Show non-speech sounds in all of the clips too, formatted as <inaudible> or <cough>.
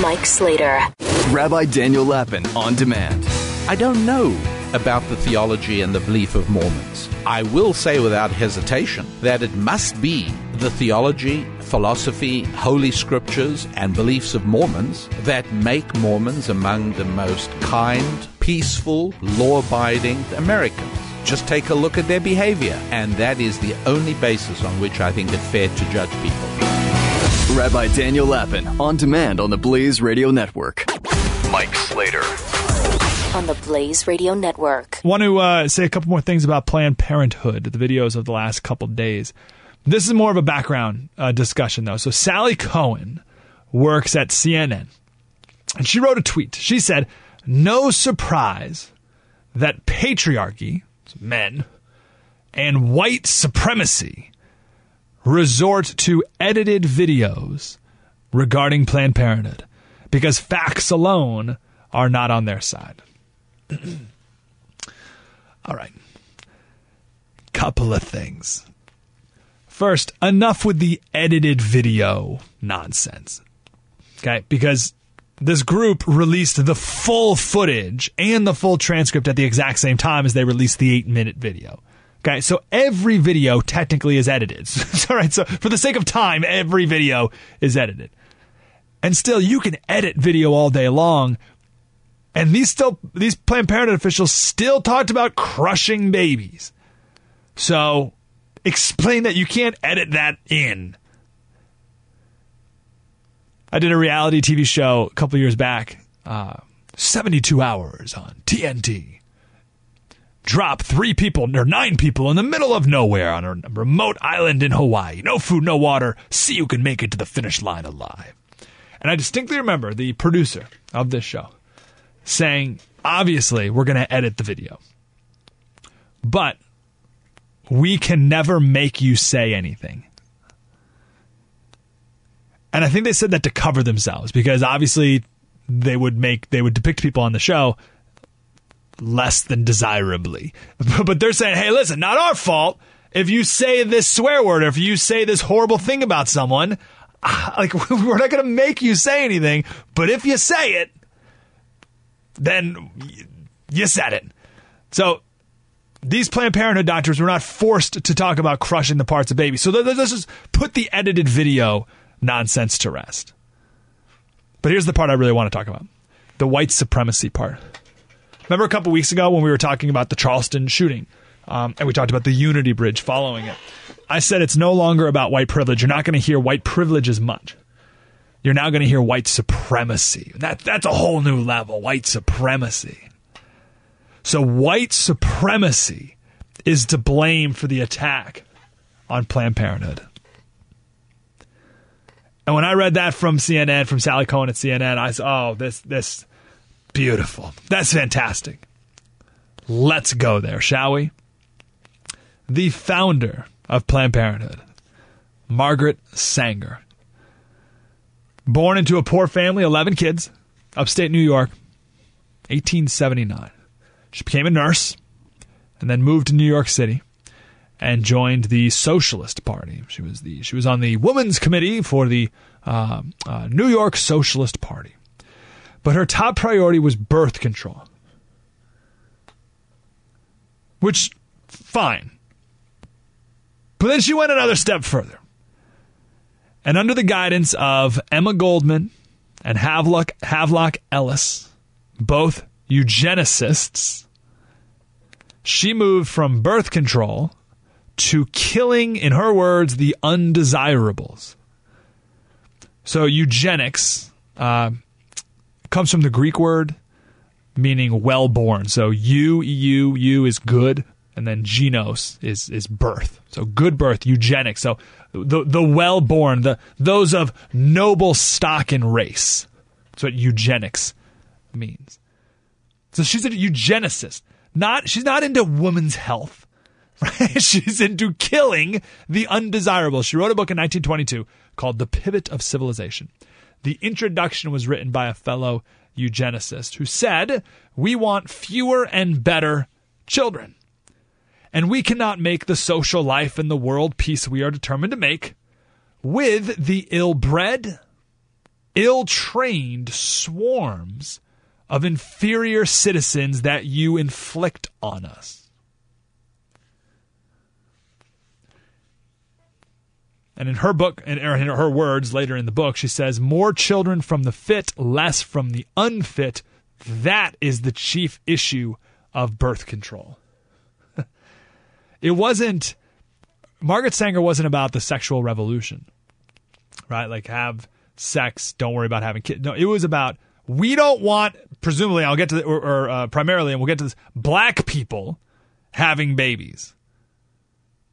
Mike Slater. Rabbi Daniel Lapin on demand. I don't know about the theology and the belief of Mormons. I will say without hesitation that it must be the theology, philosophy, holy scriptures, and beliefs of Mormons that make Mormons among the most kind, peaceful, law abiding Americans. Just take a look at their behavior, and that is the only basis on which I think it's fair to judge people. Rabbi Daniel Lapin on demand on the Blaze Radio Network. Mike Slater. On the Blaze Radio Network. Want to uh, say a couple more things about Planned Parenthood, the videos of the last couple days. This is more of a background uh, discussion, though. So, Sally Kohn works at CNN, and she wrote a tweet. She said, No surprise that patriarchy, men, and white supremacy resort to edited videos regarding Planned Parenthood because facts alone are not on their side. <clears throat> All right. Couple of things. First, enough with the edited video nonsense. Okay? Because this group released the full footage and the full transcript at the exact same time as they released the eight minute video. Okay, so every video technically is edited. <laughs> All right, so for the sake of time, every video is edited. And still, you can edit video all day long. And these still, these Planned Parenthood officials still talked about crushing babies. So explain that you can't edit that in. I did a reality TV show a couple years back, uh, 72 hours on TNT. Drop three people or nine people in the middle of nowhere on a remote island in Hawaii. No food, no water. See who can make it to the finish line alive. And I distinctly remember the producer of this show saying, obviously, we're going to edit the video. But we can never make you say anything. And I think they said that to cover themselves because obviously they would make they would depict people on the show less than desirably. <laughs> But they're saying, "Hey, listen, not our fault if you say this swear word or if you say this horrible thing about someone. <laughs> Like <laughs> we're not going to make you say anything, but if you say it, then you said it." So these Planned Parenthood doctors were not forced to talk about crushing the parts of babies. So let's just put the edited video nonsense to rest. But here's the part I really want to talk about the white supremacy part. Remember a couple weeks ago when we were talking about the Charleston shooting um, and we talked about the Unity Bridge following it? I said it's no longer about white privilege. You're not going to hear white privilege as much. You're now going to hear white supremacy. That, that's a whole new level white supremacy. So, white supremacy is to blame for the attack on Planned Parenthood. And when I read that from CNN, from Sally Kohn at CNN, I said, "Oh, this this beautiful. That's fantastic. Let's go there, shall we?" The founder of Planned Parenthood, Margaret Sanger, born into a poor family, 11 kids, upstate New York, 1879. She became a nurse and then moved to New York City and joined the Socialist Party. She was the she was on the Women's Committee for the uh, uh, New York Socialist Party, but her top priority was birth control, which fine. But then she went another step further, and under the guidance of Emma Goldman and Havelock Havelock Ellis, both eugenicists, she moved from birth control to killing, in her words, the undesirables. So eugenics uh, comes from the Greek word meaning well born. So you, you, you is good, and then genos is is birth. So good birth, eugenics. So the the well born, the those of noble stock and race. That's what eugenics means. So she's a eugenicist. Not she's not into women's health. Right? <laughs> She's into killing the undesirable. She wrote a book in 1922 called The Pivot of Civilization. The introduction was written by a fellow eugenicist who said, We want fewer and better children. And we cannot make the social life and the world peace we are determined to make with the ill bred, ill trained swarms of inferior citizens that you inflict on us. And in her book, in her words later in the book, she says, More children from the fit, less from the unfit. That is the chief issue of birth control. <laughs> it wasn't, Margaret Sanger wasn't about the sexual revolution, right? Like have sex, don't worry about having kids. No, it was about we don't want, presumably, I'll get to, the, or, or uh, primarily, and we'll get to this, black people having babies.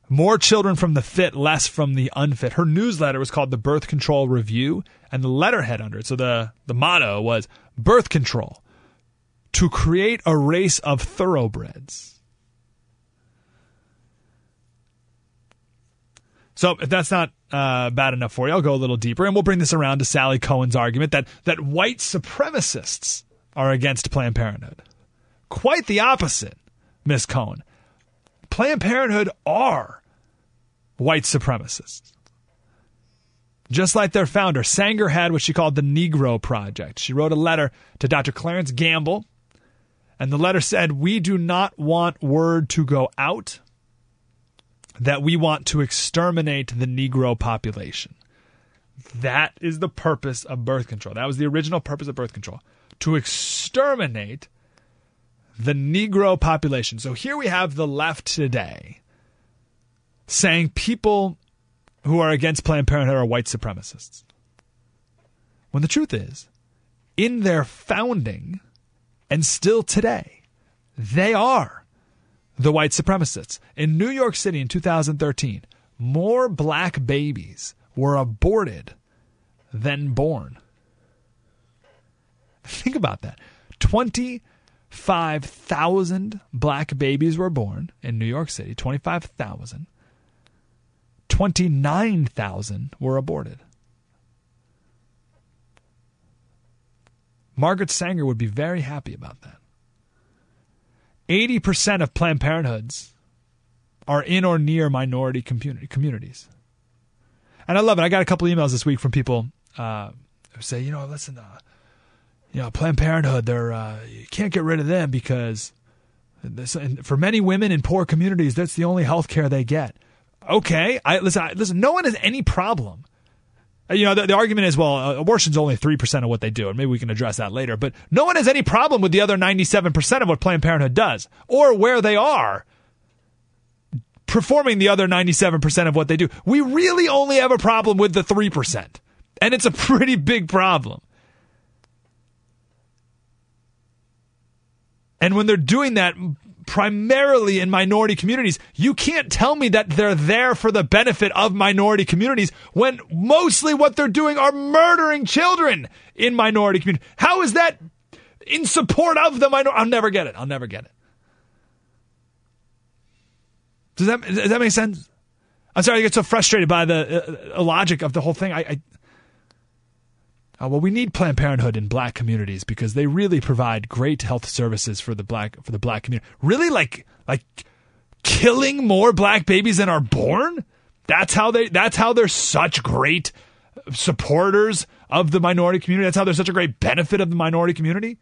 More children from the fit, less from the unfit. Her newsletter was called the Birth Control Review, and the letterhead under it. So the, the motto was birth control to create a race of thoroughbreds. So if that's not uh, bad enough for you, I'll go a little deeper, and we'll bring this around to Sally Kohn's argument that that white supremacists are against Planned Parenthood. Quite the opposite, Miss Kohn. Planned Parenthood are white supremacists. Just like their founder, Sanger had what she called the Negro Project. She wrote a letter to Dr. Clarence Gamble, and the letter said, We do not want word to go out that we want to exterminate the Negro population. That is the purpose of birth control. That was the original purpose of birth control to exterminate the Negro population. So here we have the left today saying people who are against Planned Parenthood are white supremacists. When the truth is, in their founding and still today, they are the white supremacists. In New York City in 2013, more black babies were aborted than born. Think about that. 25,000 black babies were born in New York City. 25,000. 29,000 were aborted. Margaret Sanger would be very happy about that. 80% of Planned Parenthoods are in or near minority community, communities. And I love it. I got a couple emails this week from people uh, who say, you know, listen, uh, you know, Planned Parenthood, they're uh, you can't get rid of them because this, for many women in poor communities, that's the only health care they get. Okay, I listen. I, listen, no one has any problem you know, the, the, argument is, well, uh, abortion's only 3% of what they do, and maybe we can address that later. But no one has any problem with the other 97% of what Planned Parenthood does or where they are performing the other 97% of what they do. We really only have a problem with the 3%. And it's a pretty big problem. And when they're doing that, primarily in minority communities. You can't tell me that they're there for the benefit of minority communities when mostly what they're doing are murdering children in minority communities. How is that in support of the minority? I'll never get it. I'll never get it. Does that does that make sense? I'm sorry, I get so frustrated by the uh, logic of the whole thing. I, I uh, well, we need Planned Parenthood in black communities because they really provide great health services for the black for the black community. Really, like like killing more black babies than are born. That's how they. That's how they're such great supporters of the minority community. That's how they're such a great benefit of the minority community.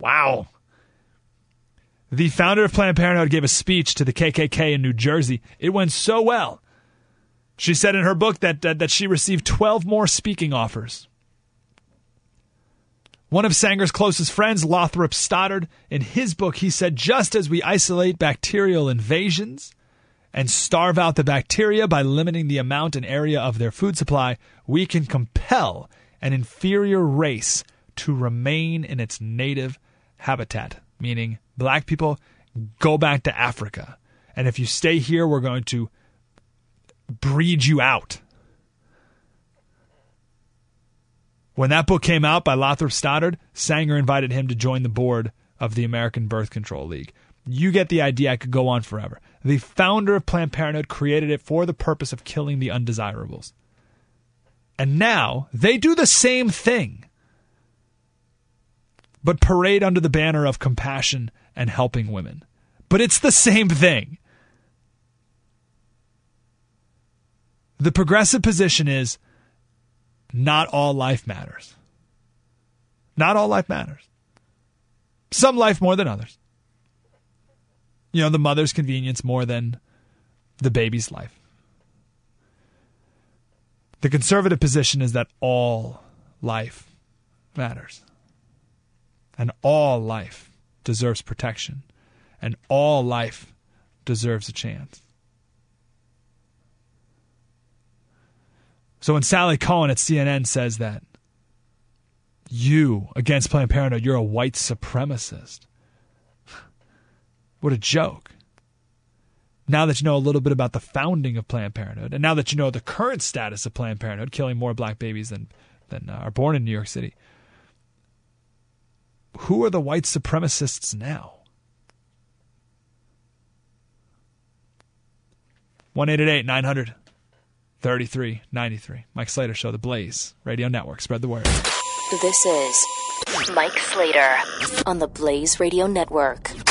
Wow. The founder of Planned Parenthood gave a speech to the KKK in New Jersey. It went so well. She said in her book that, that, that she received 12 more speaking offers. One of Sanger's closest friends, Lothrop Stoddard, in his book, he said just as we isolate bacterial invasions and starve out the bacteria by limiting the amount and area of their food supply, we can compel an inferior race to remain in its native habitat, meaning black people go back to Africa. And if you stay here, we're going to breed you out. When that book came out by Lothrop Stoddard, Sanger invited him to join the board of the American Birth Control League. You get the idea. I could go on forever. The founder of Planned Parenthood created it for the purpose of killing the undesirables. And now they do the same thing, but parade under the banner of compassion and helping women. But it's the same thing. The progressive position is not all life matters. Not all life matters. Some life more than others. You know, the mother's convenience more than the baby's life. The conservative position is that all life matters. And all life deserves protection. And all life deserves a chance. So when Sally Kohn at CNN says that you against Planned Parenthood, you're a white supremacist. What a joke. Now that you know a little bit about the founding of Planned Parenthood, and now that you know the current status of Planned Parenthood, killing more black babies than, than uh, are born in New York City, who are the white supremacists now? 1 900 3393. Mike Slater Show, The Blaze Radio Network. Spread the word. This is Mike Slater on the Blaze Radio Network.